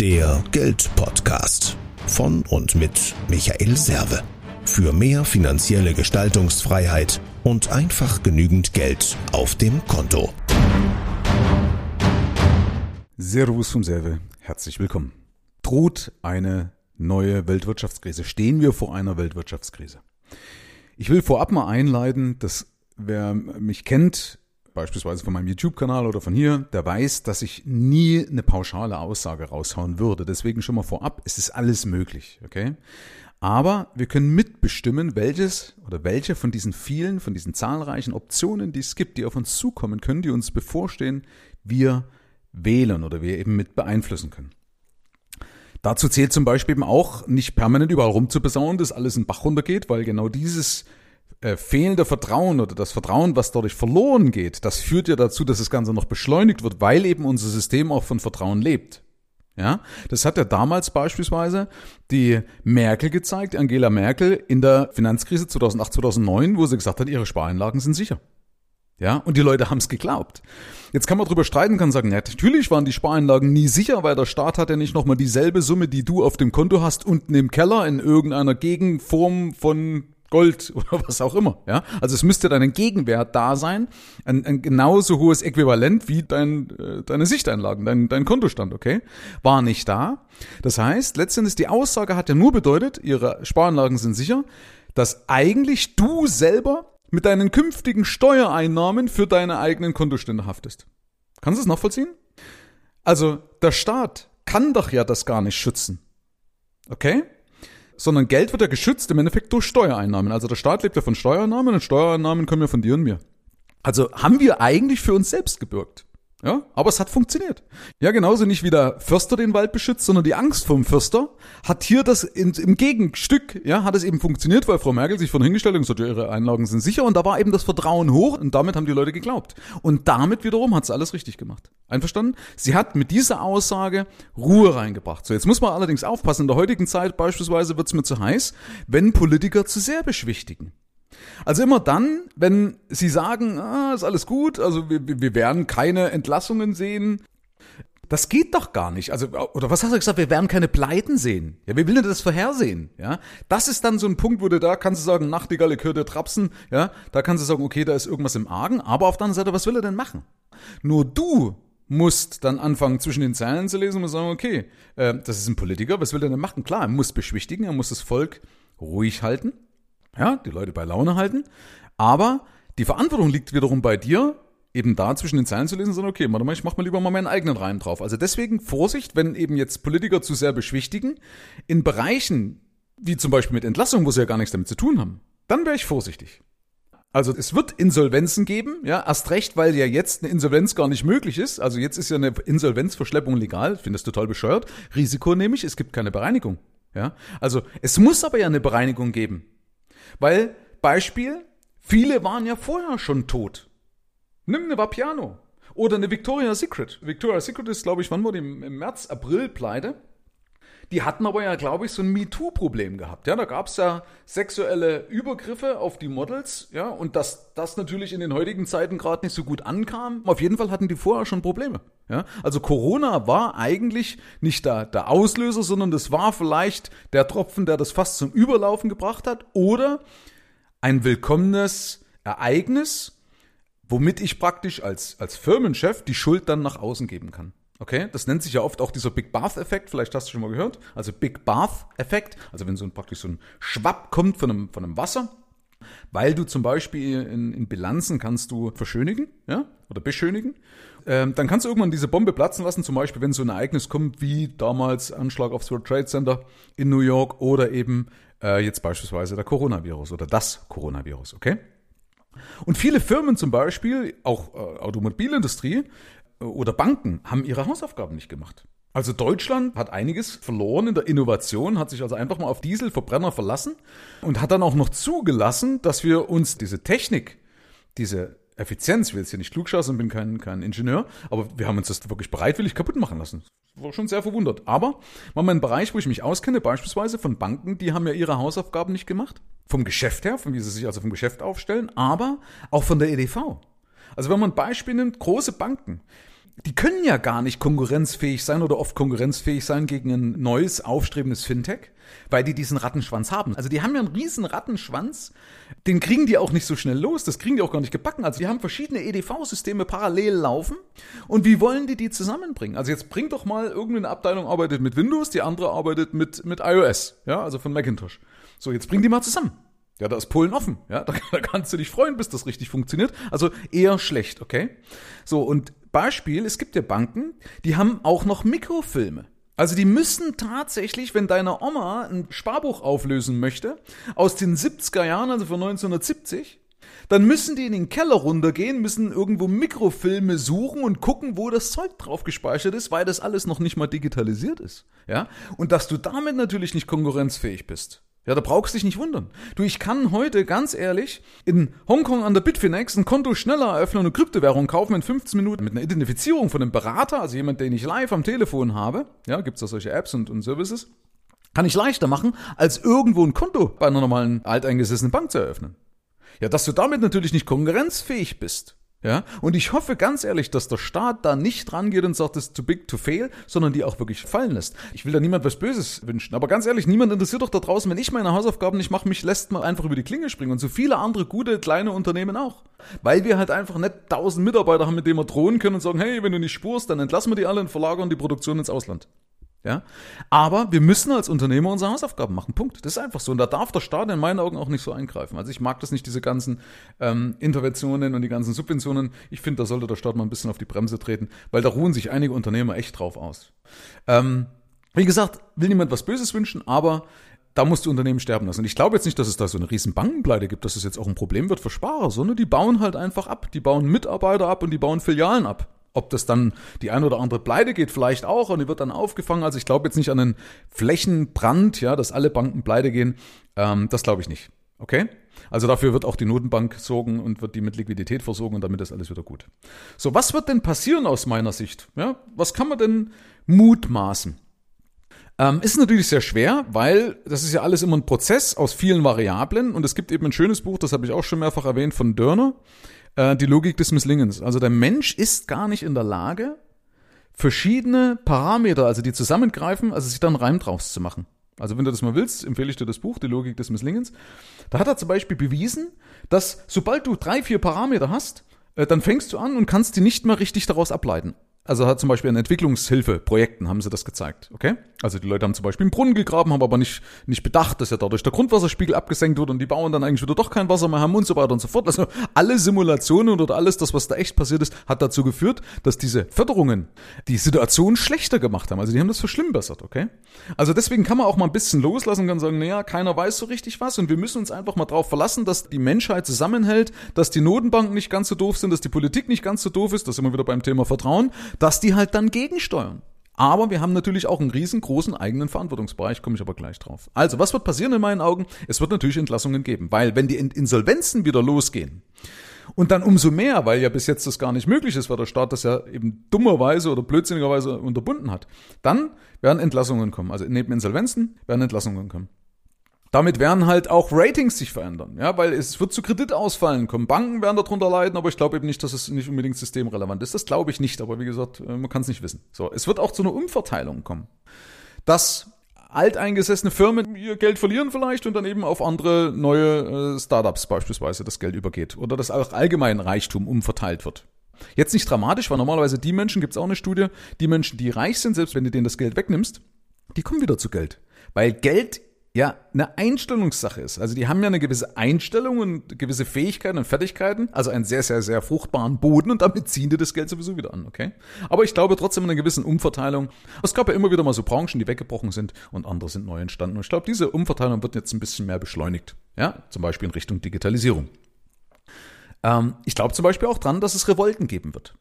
Der Geldpodcast von und mit Michael Serve. Für mehr finanzielle Gestaltungsfreiheit und einfach genügend Geld auf dem Konto. Servus vom Serve, herzlich willkommen. Droht eine neue Weltwirtschaftskrise? Stehen wir vor einer Weltwirtschaftskrise? Ich will vorab mal einleiten, dass wer mich kennt, beispielsweise von meinem YouTube-Kanal oder von hier, der weiß, dass ich nie eine pauschale Aussage raushauen würde. Deswegen schon mal vorab, es ist alles möglich, okay? Aber wir können mitbestimmen, welches oder welche von diesen vielen, von diesen zahlreichen Optionen, die es gibt, die auf uns zukommen können, die uns bevorstehen, wir wählen oder wir eben mit beeinflussen können. Dazu zählt zum Beispiel eben auch, nicht permanent überall rumzubesauen, dass alles in Bach runtergeht, weil genau dieses äh, fehlende Vertrauen oder das Vertrauen, was dadurch verloren geht, das führt ja dazu, dass das Ganze noch beschleunigt wird, weil eben unser System auch von Vertrauen lebt. Ja, das hat ja damals beispielsweise die Merkel gezeigt, Angela Merkel in der Finanzkrise 2008, 2009, wo sie gesagt hat, ihre Spareinlagen sind sicher. Ja, und die Leute haben es geglaubt. Jetzt kann man drüber streiten, kann sagen, ja, natürlich waren die Spareinlagen nie sicher, weil der Staat hat ja nicht nochmal dieselbe Summe, die du auf dem Konto hast, unten im Keller in irgendeiner Gegenform von Gold oder was auch immer. Ja? Also es müsste dann Gegenwert da sein, ein, ein genauso hohes Äquivalent wie dein, äh, deine Sichteinlagen, dein, dein Kontostand, okay? War nicht da. Das heißt, letztendlich die Aussage hat ja nur bedeutet, ihre Sparanlagen sind sicher, dass eigentlich du selber mit deinen künftigen Steuereinnahmen für deine eigenen Kontostände haftest. Kannst du es nachvollziehen? Also der Staat kann doch ja das gar nicht schützen. Okay? Sondern Geld wird ja geschützt im Endeffekt durch Steuereinnahmen. Also der Staat lebt ja von Steuereinnahmen und Steuereinnahmen kommen ja von dir und mir. Also haben wir eigentlich für uns selbst gebürgt. Ja, aber es hat funktioniert. Ja, genauso nicht wie der Förster den Wald beschützt, sondern die Angst vom Förster hat hier das in, im Gegenstück, ja, hat es eben funktioniert, weil Frau Merkel sich von hingestellt hat und gesagt, ihre Einlagen sind sicher und da war eben das Vertrauen hoch und damit haben die Leute geglaubt. Und damit wiederum hat sie alles richtig gemacht. Einverstanden? Sie hat mit dieser Aussage Ruhe reingebracht. So, jetzt muss man allerdings aufpassen, in der heutigen Zeit beispielsweise wird es mir zu heiß, wenn Politiker zu sehr beschwichtigen. Also immer dann, wenn sie sagen, ah, ist alles gut, also wir, wir werden keine Entlassungen sehen. Das geht doch gar nicht. Also, oder was hast du gesagt? Wir werden keine Pleiten sehen. Ja, wir will denn das vorhersehen? Ja, das ist dann so ein Punkt, wo du da kannst du sagen, Nachtigall, ich höre dir trapsen. Ja, da kannst du sagen, okay, da ist irgendwas im Argen. Aber auf der anderen Seite, was will er denn machen? Nur du musst dann anfangen, zwischen den Zeilen zu lesen und sagen, okay, äh, das ist ein Politiker, was will er denn machen? Klar, er muss beschwichtigen, er muss das Volk ruhig halten ja, die Leute bei Laune halten. Aber die Verantwortung liegt wiederum bei dir, eben da zwischen den Zeilen zu lesen, sondern okay, warte mal, ich mach mal lieber mal meinen eigenen Reim drauf. Also deswegen Vorsicht, wenn eben jetzt Politiker zu sehr beschwichtigen, in Bereichen, wie zum Beispiel mit Entlassung, wo sie ja gar nichts damit zu tun haben, dann wäre ich vorsichtig. Also es wird Insolvenzen geben, ja, erst recht, weil ja jetzt eine Insolvenz gar nicht möglich ist. Also jetzt ist ja eine Insolvenzverschleppung legal, finde das total bescheuert. Risiko nehme ich, es gibt keine Bereinigung. Ja, also es muss aber ja eine Bereinigung geben. Weil, Beispiel, viele waren ja vorher schon tot. Nimm eine Vapiano oder eine Victoria's Secret. Victoria's Secret ist, glaube ich, wann war die? Im März, April pleite. Die hatten aber ja, glaube ich, so ein MeToo-Problem gehabt. Ja, da gab es ja sexuelle Übergriffe auf die Models, ja, und dass das natürlich in den heutigen Zeiten gerade nicht so gut ankam. Auf jeden Fall hatten die vorher schon Probleme. Ja, also Corona war eigentlich nicht der, der Auslöser, sondern das war vielleicht der Tropfen, der das fast zum Überlaufen gebracht hat, oder ein willkommenes Ereignis, womit ich praktisch als, als Firmenchef die Schuld dann nach außen geben kann. Okay, das nennt sich ja oft auch dieser Big Bath-Effekt, vielleicht hast du schon mal gehört. Also Big Bath-Effekt, also wenn so ein, praktisch so ein Schwapp kommt von einem, von einem Wasser, weil du zum Beispiel in, in Bilanzen kannst du verschönigen, ja, oder beschönigen. Ähm, dann kannst du irgendwann diese Bombe platzen lassen, zum Beispiel, wenn so ein Ereignis kommt, wie damals Anschlag aufs World Trade Center in New York oder eben äh, jetzt beispielsweise der Coronavirus oder das Coronavirus, okay? Und viele Firmen zum Beispiel, auch äh, Automobilindustrie, oder Banken haben ihre Hausaufgaben nicht gemacht. Also Deutschland hat einiges verloren in der Innovation, hat sich also einfach mal auf Dieselverbrenner verlassen und hat dann auch noch zugelassen, dass wir uns diese Technik, diese Effizienz, ich will jetzt hier nicht klugscheißen und bin kein, kein Ingenieur, aber wir haben uns das wirklich bereitwillig kaputt machen lassen. War schon sehr verwundert. Aber mal mein Bereich, wo ich mich auskenne, beispielsweise von Banken, die haben ja ihre Hausaufgaben nicht gemacht. Vom Geschäft her, von wie sie sich also vom Geschäft aufstellen, aber auch von der EDV. Also wenn man ein Beispiel nimmt, große Banken, die können ja gar nicht konkurrenzfähig sein oder oft konkurrenzfähig sein gegen ein neues, aufstrebendes Fintech, weil die diesen Rattenschwanz haben. Also die haben ja einen riesen Rattenschwanz, den kriegen die auch nicht so schnell los, das kriegen die auch gar nicht gebacken. Also die haben verschiedene EDV-Systeme parallel laufen und wie wollen die die zusammenbringen? Also jetzt bringt doch mal irgendeine Abteilung arbeitet mit Windows, die andere arbeitet mit, mit iOS, ja, also von Macintosh. So, jetzt bring die mal zusammen. Ja, da ist Polen offen. Ja, da, da, kannst du dich freuen, bis das richtig funktioniert. Also eher schlecht, okay? So, und Beispiel, es gibt ja Banken, die haben auch noch Mikrofilme. Also die müssen tatsächlich, wenn deine Oma ein Sparbuch auflösen möchte, aus den 70er Jahren, also von 1970, dann müssen die in den Keller runtergehen, müssen irgendwo Mikrofilme suchen und gucken, wo das Zeug drauf gespeichert ist, weil das alles noch nicht mal digitalisiert ist. Ja? Und dass du damit natürlich nicht konkurrenzfähig bist. Ja, da brauchst du dich nicht wundern. Du, ich kann heute ganz ehrlich in Hongkong an der Bitfinex ein Konto schneller eröffnen und eine Kryptowährung kaufen in 15 Minuten mit einer Identifizierung von einem Berater, also jemand, den ich live am Telefon habe. Ja, gibt's da solche Apps und, und Services. Kann ich leichter machen, als irgendwo ein Konto bei einer normalen alteingesessenen Bank zu eröffnen. Ja, dass du damit natürlich nicht konkurrenzfähig bist. Ja, und ich hoffe ganz ehrlich, dass der Staat da nicht rangeht und sagt, es ist too big to fail, sondern die auch wirklich fallen lässt. Ich will da niemand was Böses wünschen, aber ganz ehrlich, niemand interessiert doch da draußen, wenn ich meine Hausaufgaben nicht mache, mich lässt mal einfach über die Klinge springen und so viele andere gute kleine Unternehmen auch. Weil wir halt einfach nicht tausend Mitarbeiter haben, mit denen wir drohen können und sagen, hey, wenn du nicht spurst, dann entlassen wir die alle und verlagern die Produktion ins Ausland. Ja? Aber wir müssen als Unternehmer unsere Hausaufgaben machen. Punkt. Das ist einfach so. Und da darf der Staat in meinen Augen auch nicht so eingreifen. Also ich mag das nicht, diese ganzen ähm, Interventionen und die ganzen Subventionen. Ich finde, da sollte der Staat mal ein bisschen auf die Bremse treten, weil da ruhen sich einige Unternehmer echt drauf aus. Ähm, wie gesagt, will niemand was Böses wünschen, aber da musst du Unternehmen sterben lassen. Und ich glaube jetzt nicht, dass es da so eine riesen Bankenpleite gibt, dass es jetzt auch ein Problem wird für Sparer, sondern die bauen halt einfach ab. Die bauen Mitarbeiter ab und die bauen Filialen ab. Ob das dann die ein oder andere Pleite geht, vielleicht auch, und die wird dann aufgefangen. Also ich glaube jetzt nicht an einen Flächenbrand, ja, dass alle Banken pleite gehen. Ähm, das glaube ich nicht. Okay? Also dafür wird auch die Notenbank sorgen und wird die mit Liquidität versorgen und damit ist alles wieder gut. So, was wird denn passieren aus meiner Sicht? Ja, was kann man denn mutmaßen? Ähm, ist natürlich sehr schwer, weil das ist ja alles immer ein Prozess aus vielen Variablen und es gibt eben ein schönes Buch, das habe ich auch schon mehrfach erwähnt, von Dörner äh, die Logik des Misslingens. Also der Mensch ist gar nicht in der Lage, verschiedene Parameter, also die zusammengreifen, also sich dann Reim draus zu machen. Also wenn du das mal willst, empfehle ich dir das Buch, Die Logik des Misslingens. Da hat er zum Beispiel bewiesen, dass sobald du drei, vier Parameter hast, äh, dann fängst du an und kannst die nicht mehr richtig daraus ableiten. Also hat zum Beispiel an Entwicklungshilfeprojekten haben sie das gezeigt, okay? Also die Leute haben zum Beispiel einen Brunnen gegraben, haben aber nicht, nicht bedacht, dass ja dadurch der Grundwasserspiegel abgesenkt wird und die Bauern dann eigentlich wieder doch kein Wasser mehr haben und so weiter und so fort. Also alle Simulationen oder alles das, was da echt passiert ist, hat dazu geführt, dass diese Förderungen die Situation schlechter gemacht haben. Also die haben das verschlimmbessert, okay? Also deswegen kann man auch mal ein bisschen loslassen und kann sagen, naja, keiner weiß so richtig was und wir müssen uns einfach mal drauf verlassen, dass die Menschheit zusammenhält, dass die Notenbanken nicht ganz so doof sind, dass die Politik nicht ganz so doof ist, das sind wir wieder beim Thema Vertrauen, dass die halt dann gegensteuern. Aber wir haben natürlich auch einen riesengroßen eigenen Verantwortungsbereich, komme ich aber gleich drauf. Also, was wird passieren in meinen Augen? Es wird natürlich Entlassungen geben, weil wenn die Insolvenzen wieder losgehen, und dann umso mehr, weil ja bis jetzt das gar nicht möglich ist, weil der Staat das ja eben dummerweise oder blödsinnigerweise unterbunden hat, dann werden Entlassungen kommen. Also neben Insolvenzen werden Entlassungen kommen. Damit werden halt auch Ratings sich verändern, ja, weil es wird zu Kreditausfallen kommen. Banken werden darunter leiden, aber ich glaube eben nicht, dass es nicht unbedingt systemrelevant ist. Das glaube ich nicht, aber wie gesagt, äh, man kann es nicht wissen. So, es wird auch zu einer Umverteilung kommen. Dass alteingesessene Firmen ihr Geld verlieren vielleicht und dann eben auf andere neue äh, Startups beispielsweise das Geld übergeht oder dass auch allgemein Reichtum umverteilt wird. Jetzt nicht dramatisch, weil normalerweise die Menschen, gibt es auch eine Studie, die Menschen, die reich sind, selbst wenn du denen das Geld wegnimmst, die kommen wieder zu Geld. Weil Geld ja eine Einstellungssache ist. Also die haben ja eine gewisse Einstellung und gewisse Fähigkeiten und Fertigkeiten, also einen sehr, sehr, sehr fruchtbaren Boden und damit ziehen die das Geld sowieso wieder an, okay? Aber ich glaube trotzdem an einer gewissen Umverteilung. Es gab ja immer wieder mal so Branchen, die weggebrochen sind und andere sind neu entstanden. Und ich glaube, diese Umverteilung wird jetzt ein bisschen mehr beschleunigt. Ja, zum Beispiel in Richtung Digitalisierung. Ähm, ich glaube zum Beispiel auch dran, dass es Revolten geben wird.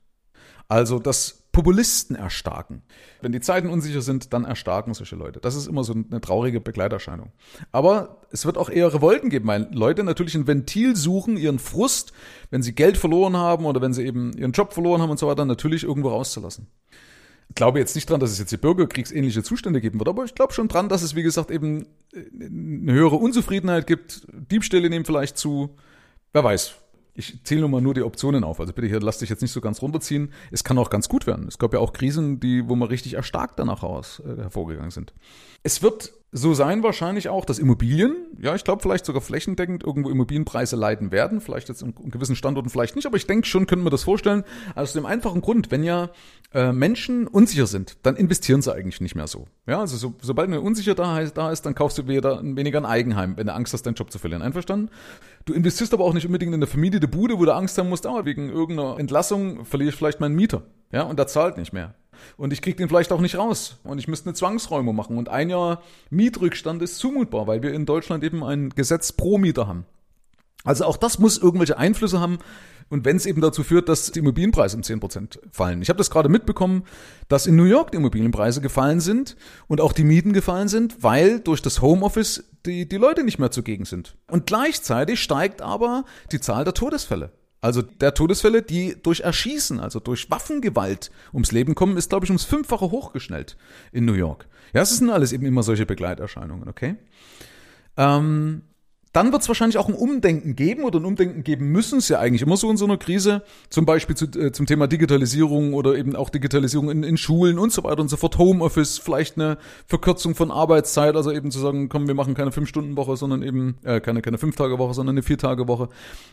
Also, dass Populisten erstarken. Wenn die Zeiten unsicher sind, dann erstarken solche Leute. Das ist immer so eine traurige Begleiterscheinung. Aber es wird auch eher Revolten geben, weil Leute natürlich ein Ventil suchen, ihren Frust, wenn sie Geld verloren haben oder wenn sie eben ihren Job verloren haben und so weiter, natürlich irgendwo rauszulassen. Ich glaube jetzt nicht dran, dass es jetzt hier bürgerkriegsähnliche Zustände geben wird, aber ich glaube schon dran, dass es, wie gesagt, eben eine höhere Unzufriedenheit gibt. Diebstähle nehmen vielleicht zu. Wer weiß, Ich zähle nur mal nur die Optionen auf. Also bitte hier, lass dich jetzt nicht so ganz runterziehen. Es kann auch ganz gut werden. Es gab ja auch Krisen, die, wo wir richtig erstarkt danach aus, äh, hervorgegangen sind. Es wird so sein wahrscheinlich auch, dass Immobilien, ja, ich glaube vielleicht sogar flächendeckend irgendwo Immobilienpreise leiden werden, vielleicht jetzt in, gewissen Standorten vielleicht nicht, aber ich denke schon, können wir das vorstellen. Aus dem einfachen Grund, wenn ja äh, Menschen unsicher sind, dann investieren sie eigentlich nicht mehr so. Ja, also so, sobald eine Unsicherheit da, da ist, dann kaufst du weder, weniger ein Eigenheim, wenn du Angst hast, deinen Job zu verlieren. Einverstanden? Du investierst aber auch nicht unbedingt in eine Vermietete Bude, wo du Angst haben musst, oh, wegen irgendeiner Entlassung verliere ich vielleicht meinen Mieter. Ja, und der zahlt nicht mehr. Und ich kriege den vielleicht auch nicht raus. Und ich müsste eine Zwangsräumung machen. Und ein Jahr Mietrückstand ist zumutbar, weil wir in Deutschland eben ein Gesetz pro Mieter haben. Also auch das muss irgendwelche Einflüsse haben. Und wenn es eben dazu führt, dass die Immobilienpreise um 10% fallen. Ich habe das gerade mitbekommen, dass in New York die Immobilienpreise gefallen sind und auch die Mieten gefallen sind, weil durch das Homeoffice die, die Leute nicht mehr zugegen sind. Und gleichzeitig steigt aber die Zahl der Todesfälle. Also der Todesfälle, die durch Erschießen, also durch Waffengewalt ums Leben kommen, ist, glaube ich, ums Fünffache hochgeschnellt in New York. Ja, es sind alles eben immer solche Begleiterscheinungen, okay? Ähm, dann wird es wahrscheinlich auch ein Umdenken geben oder ein Umdenken geben müssen es ja eigentlich immer so in so einer Krise, zum Beispiel zu, äh, zum Thema Digitalisierung oder eben auch Digitalisierung in, in Schulen und so weiter und so fort, Homeoffice, vielleicht eine Verkürzung von Arbeitszeit, also eben zu sagen, komm, wir machen keine Fünf-Stunden-Woche, sondern eben äh, keine, keine Fünf-Tage-Woche, sondern eine Vier-Tage-Woche.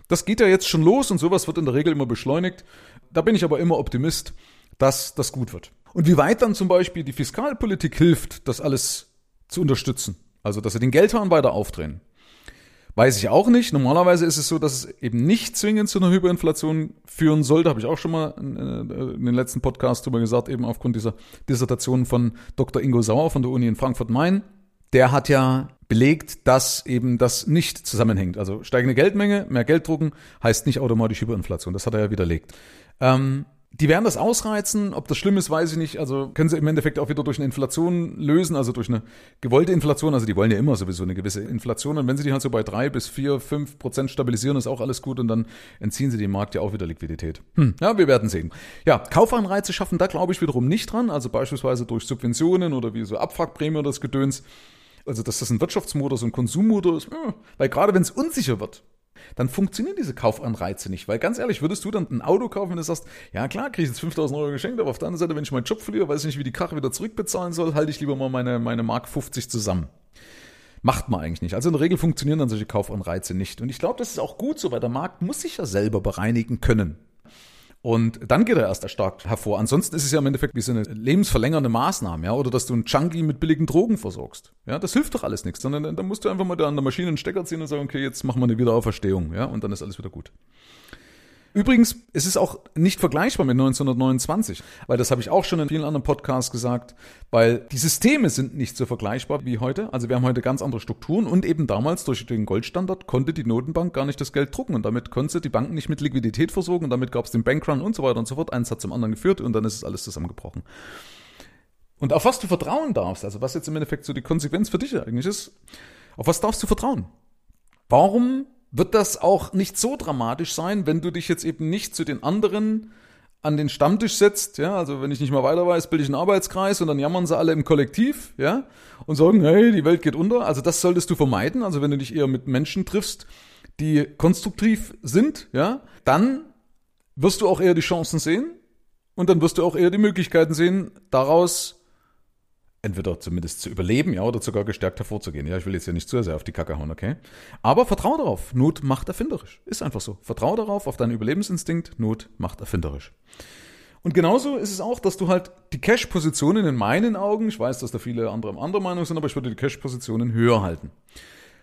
Das geht ja jetzt schon los und sowas wird in der Regel immer beschleunigt. Da bin ich aber immer Optimist, dass das gut wird. Und wie weit dann zum Beispiel die Fiskalpolitik hilft, das alles zu unterstützen. Also, dass sie den Geldhahn weiter aufdrehen. Weiß ich auch nicht. Normalerweise ist es so, dass es eben nicht zwingend zu einer Hyperinflation führen sollte. Habe ich auch schon mal in, äh, den letzten Podcast drüber gesagt, eben aufgrund dieser Dissertation von Dr. Ingo Sauer von der Uni in Frankfurt-Main. Der hat ja belegt, dass eben das nicht zusammenhängt. Also steigende Geldmenge, mehr Geld drucken, heißt nicht automatisch Hyperinflation. Das hat er ja widerlegt. Ähm, die werden das ausreizen. Ob das schlimm ist, weiß ich nicht. Also können sie im Endeffekt auch wieder durch eine Inflation lösen, also durch eine gewollte Inflation. Also die wollen ja immer sowieso eine gewisse Inflation. Und wenn sie die halt so bei drei bis vier, fünf Prozent stabilisieren, ist auch alles gut. Und dann entziehen sie dem Markt ja auch wieder Liquidität. Hm, ja, wir werden sehen. Ja, Kaufanreize schaffen da, glaube ich, wiederum nicht dran. Also beispielsweise durch Subventionen oder wie so Abfuckprämie oder das Gedöns. Also, dass das ein Wirtschaftsmotor, so ein Konsummotor ist. Weil gerade wenn es unsicher wird, dann funktionieren diese Kaufanreize nicht. Weil ganz ehrlich, würdest du dann ein Auto kaufen, wenn du sagst, ja klar, kriege ich jetzt 5000 Euro geschenkt, aber auf der anderen Seite, wenn ich meinen Job verliere, weiß ich nicht, wie die Karre wieder zurückbezahlen soll, halte ich lieber mal meine, meine Mark 50 zusammen. Macht man eigentlich nicht. Also in der Regel funktionieren dann solche Kaufanreize nicht. Und ich glaube, das ist auch gut so, weil der Markt muss sich ja selber bereinigen können. Und dann geht er erst erstarkt hervor. Ansonsten ist es ja im Endeffekt wie so eine lebensverlängernde Maßnahme, ja, oder dass du einen Junkie mit billigen Drogen versorgst. Ja, das hilft doch alles nichts, sondern dann musst du einfach mal da an der Maschine einen Stecker ziehen und sagen, okay, jetzt machen wir eine Wiederauferstehung, ja, und dann ist alles wieder gut. Übrigens, es ist auch nicht vergleichbar mit 1929, weil das habe ich auch schon in vielen anderen Podcasts gesagt, weil die Systeme sind nicht so vergleichbar wie heute. Also wir haben heute ganz andere Strukturen und eben damals durch den Goldstandard konnte die Notenbank gar nicht das Geld drucken und damit konnte die Banken nicht mit Liquidität versorgen und damit gab es den Bankrun und so weiter und so fort. Eins hat zum anderen geführt und dann ist es alles zusammengebrochen. Und auf was du vertrauen darfst, also was jetzt im Endeffekt so die Konsequenz für dich eigentlich ist, auf was darfst du vertrauen? Warum wird das auch nicht so dramatisch sein, wenn du dich jetzt eben nicht zu den anderen an den Stammtisch setzt, ja, also wenn ich nicht mal weiter weiß, bilde ich einen Arbeitskreis und dann jammern sie alle im Kollektiv, ja, und sagen, hey, die Welt geht unter. Also das solltest du vermeiden. Also wenn du dich eher mit Menschen triffst, die konstruktiv sind, ja, dann wirst du auch eher die Chancen sehen und dann wirst du auch eher die Möglichkeiten sehen, daraus entweder zumindest zu überleben, ja, oder sogar gestärkt hervorzugehen. Ja, ich will jetzt ja nicht zu sehr auf die Kacke hauen, okay? Aber vertrau darauf. Not macht erfinderisch. Ist einfach so. Vertrau darauf, auf deinen Überlebensinstinkt. Not macht erfinderisch. Und genauso ist es auch, dass du halt die Cash-Positionen in meinen Augen, ich weiß, dass da viele andere anderer Meinung sind, aber ich würde die Cash-Positionen höher halten.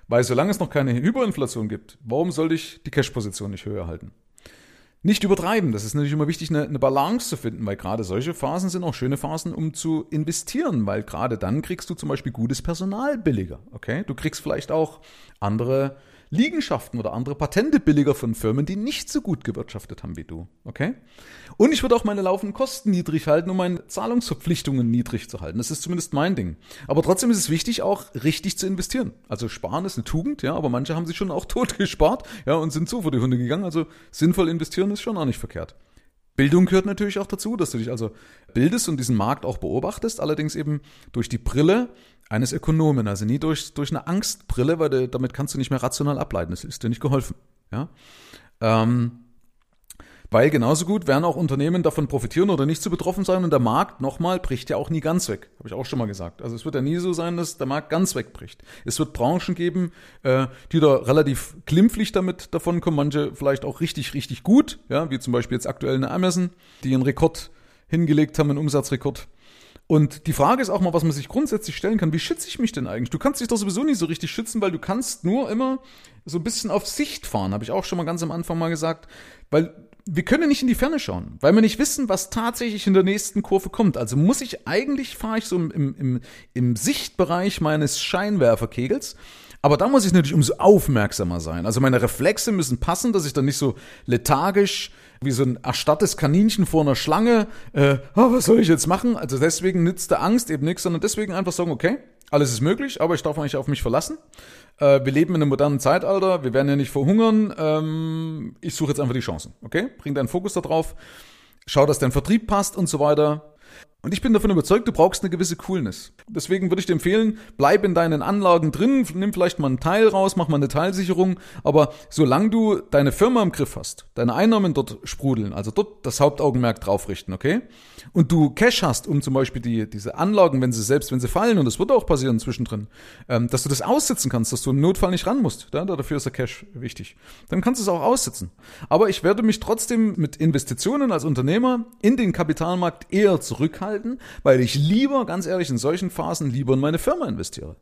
Weil solange es noch keine Hyperinflation gibt, warum sollte ich die Cash-Position nicht höher halten? Nicht übertreiben. Das ist natürlich immer wichtig, eine, eine, Balance zu finden, weil gerade solche Phasen sind auch schöne Phasen, um zu investieren, weil gerade dann kriegst du zum Beispiel gutes Personal billiger. Okay, du kriegst vielleicht auch andere Liegenschaften oder andere Patente billiger von Firmen, die nicht so gut gewirtschaftet haben wie du. Okay? Und ich würde auch meine laufenden Kosten niedrig halten, um meine Zahlungsverpflichtungen niedrig zu halten. Das ist zumindest mein Ding. Aber trotzdem ist es wichtig, auch richtig zu investieren. Also sparen ist eine Tugend, ja, aber manche haben sich schon auch tot gespart, ja, und sind so vor die Hunde gegangen. Also sinnvoll investieren ist schon auch nicht verkehrt. Bildung gehört natürlich auch dazu, dass du dich also bildest und diesen Markt auch beobachtest, allerdings eben durch die Brille eines Ökonomen, also nie durch, durch eine Angstbrille, weil du, damit kannst du nicht mehr rational ableiten. Das ist dir nicht geholfen. Ja? Ähm, weil genauso gut werden auch Unternehmen davon profitieren oder nicht zu betroffen sein und der Markt, nochmal, bricht ja auch nie ganz weg. Habe ich auch schon mal gesagt. Also es wird ja nie so sein, dass der Markt ganz wegbricht. Es wird Branchen geben, äh, die da relativ glimpflich damit davon kommen, manche vielleicht auch richtig, richtig gut, ja, wie zum Beispiel jetzt aktuell eine Amazon, die einen Rekord hingelegt haben, einen Umsatzrekord. Und die Frage ist auch mal, was man sich grundsätzlich stellen kann, wie schütze ich mich denn eigentlich? Du kannst dich doch sowieso nicht so richtig schützen, weil du kannst nur immer so ein bisschen auf Sicht fahren, habe ich auch schon mal ganz am Anfang mal gesagt, weil wir können nicht in die Ferne schauen, weil wir nicht wissen, was tatsächlich in der nächsten Kurve kommt. Also muss ich eigentlich, fahre ich so im, im, im Sichtbereich meines Scheinwerferkegels, aber da muss ich natürlich umso aufmerksamer sein. Also meine Reflexe müssen passen, dass ich dann nicht so lethargisch wie so ein erstarrtes Kaninchen vor einer Schlange, äh, oh, was soll ich jetzt machen? Also deswegen nützt der Angst eben nichts, sondern deswegen einfach sagen, okay, alles ist möglich, aber ich darf mich auf mich verlassen. Äh, wir leben in einem modernen Zeitalter, wir werden ja nicht verhungern. Ähm, ich suche jetzt einfach die Chancen, okay? Bring deinen Fokus da drauf, schau, dass dein Vertrieb passt und so weiter. Und ich bin davon überzeugt, du brauchst eine gewisse Coolness. Deswegen würde ich dir empfehlen, bleib in deinen Anlagen drin, nimm vielleicht mal einen Teil raus, mach mal eine Teilsicherung, aber solange du deine Firma im Griff hast, deine Einnahmen dort sprudeln, also dort das Hauptaugenmerk drauf richten, okay? Und du Cash hast, um zum Beispiel die, diese Anlagen, wenn sie selbst, wenn sie fallen, und das wird auch passieren zwischendrin, ähm, dass du das aussitzen kannst, dass du im Notfall nicht ran musst, ja? dafür ist der Cash wichtig. Dann kannst du es auch aussitzen. Aber ich werde mich trotzdem mit Investitionen als Unternehmer in den Kapitalmarkt eher zurückhalten halten, weil ich lieber, ganz ehrlich, in solchen Phasen lieber in meine Firma investiere.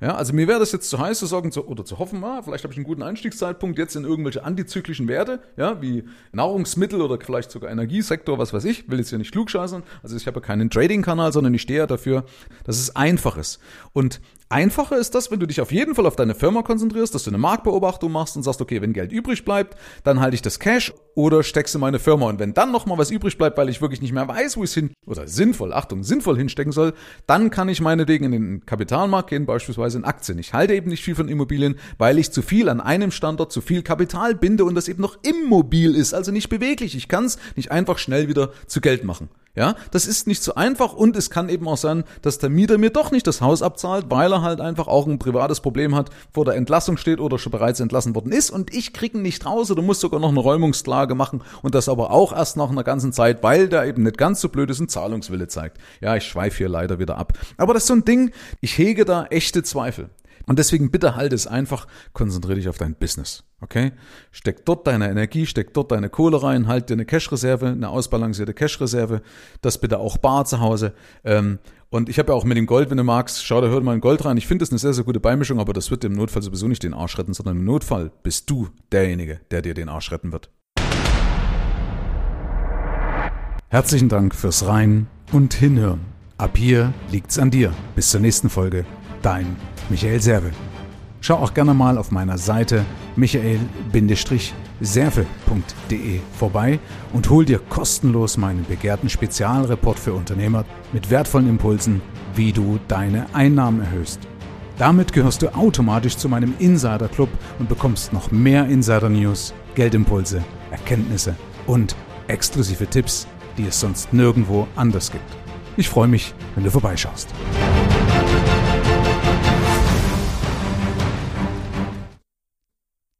Ja, also mir wäre das jetzt zu heiß zu sagen zu, oder zu hoffen, ah, vielleicht habe ich einen guten Einstiegszeitpunkt jetzt in irgendwelche antizyklischen Werte, ja, wie Nahrungsmittel oder vielleicht sogar Energiesektor, was weiß ich, will jetzt hier nicht klugscheißern. Also ich habe keinen Trading-Kanal, sondern ich stehe ja dafür, dass es einfach ist. Und Einfacher ist das, wenn du dich auf jeden Fall auf deine Firma konzentrierst, dass du eine Marktbeobachtung machst und sagst, okay, wenn Geld übrig bleibt, dann halte ich das Cash oder steckst in meine Firma. Und wenn dann nochmal was übrig bleibt, weil ich wirklich nicht mehr weiß, wo ich es hin, oder sinnvoll, Achtung, sinnvoll hinstecken soll, dann kann ich meinetwegen in den Kapitalmarkt gehen, beispielsweise in Aktien. Ich halte eben nicht viel von Immobilien, weil ich zu viel an einem Standort, zu viel Kapital binde und das eben noch immobil ist, also nicht beweglich. Ich kann es nicht einfach schnell wieder zu Geld machen. Ja, das ist nicht so einfach und es kann eben auch sein, dass der Mieter mir doch nicht das Haus abzahlt, weil er halt einfach auch ein privates Problem hat, vor der Entlassung steht oder schon bereits entlassen worden ist und ich krieg ihn nicht raus oder muss sogar noch eine Räumungsklage machen und das aber auch erst nach einer ganzen Zeit, weil der eben nicht ganz so blöd ist und Zahlungswille zeigt. Ja, ich schweife hier leider wieder ab. Aber das ist so ein Ding, ich hege da echte Zweifel. Und deswegen bitte halt es einfach, konzentriere dich auf dein Business. Okay? Steck dort deine Energie, steck dort deine Kohle rein, halt dir eine Cash-Reserve, eine ausbalancierte Cash-Reserve, das bitte auch bar zu Hause. Ähm, und ich habe ja auch mit dem Gold, wenn du magst, schau da hör mal in Gold rein. Ich finde das eine sehr, sehr gute Beimischung, aber das wird im Notfall sowieso nicht den Arsch retten, sondern im Notfall bist du derjenige, der dir den Arsch retten wird. Herzlichen Dank fürs Rein und Hinhören. Ab hier liegt's an dir. Bis zur nächsten Folge. Dein Michael Serve. Schau auch gerne mal auf meiner Seite michael-serve.de vorbei und hol dir kostenlos meinen begehrten Spezialreport für Unternehmer mit wertvollen Impulsen, wie du deine Einnahmen erhöhst. Damit gehörst du automatisch zu meinem Insider Club und bekommst noch mehr Insider News, Geldimpulse, Erkenntnisse und exklusive Tipps, die es sonst nirgendwo anders gibt. Ich freue mich, wenn du vorbeischaust.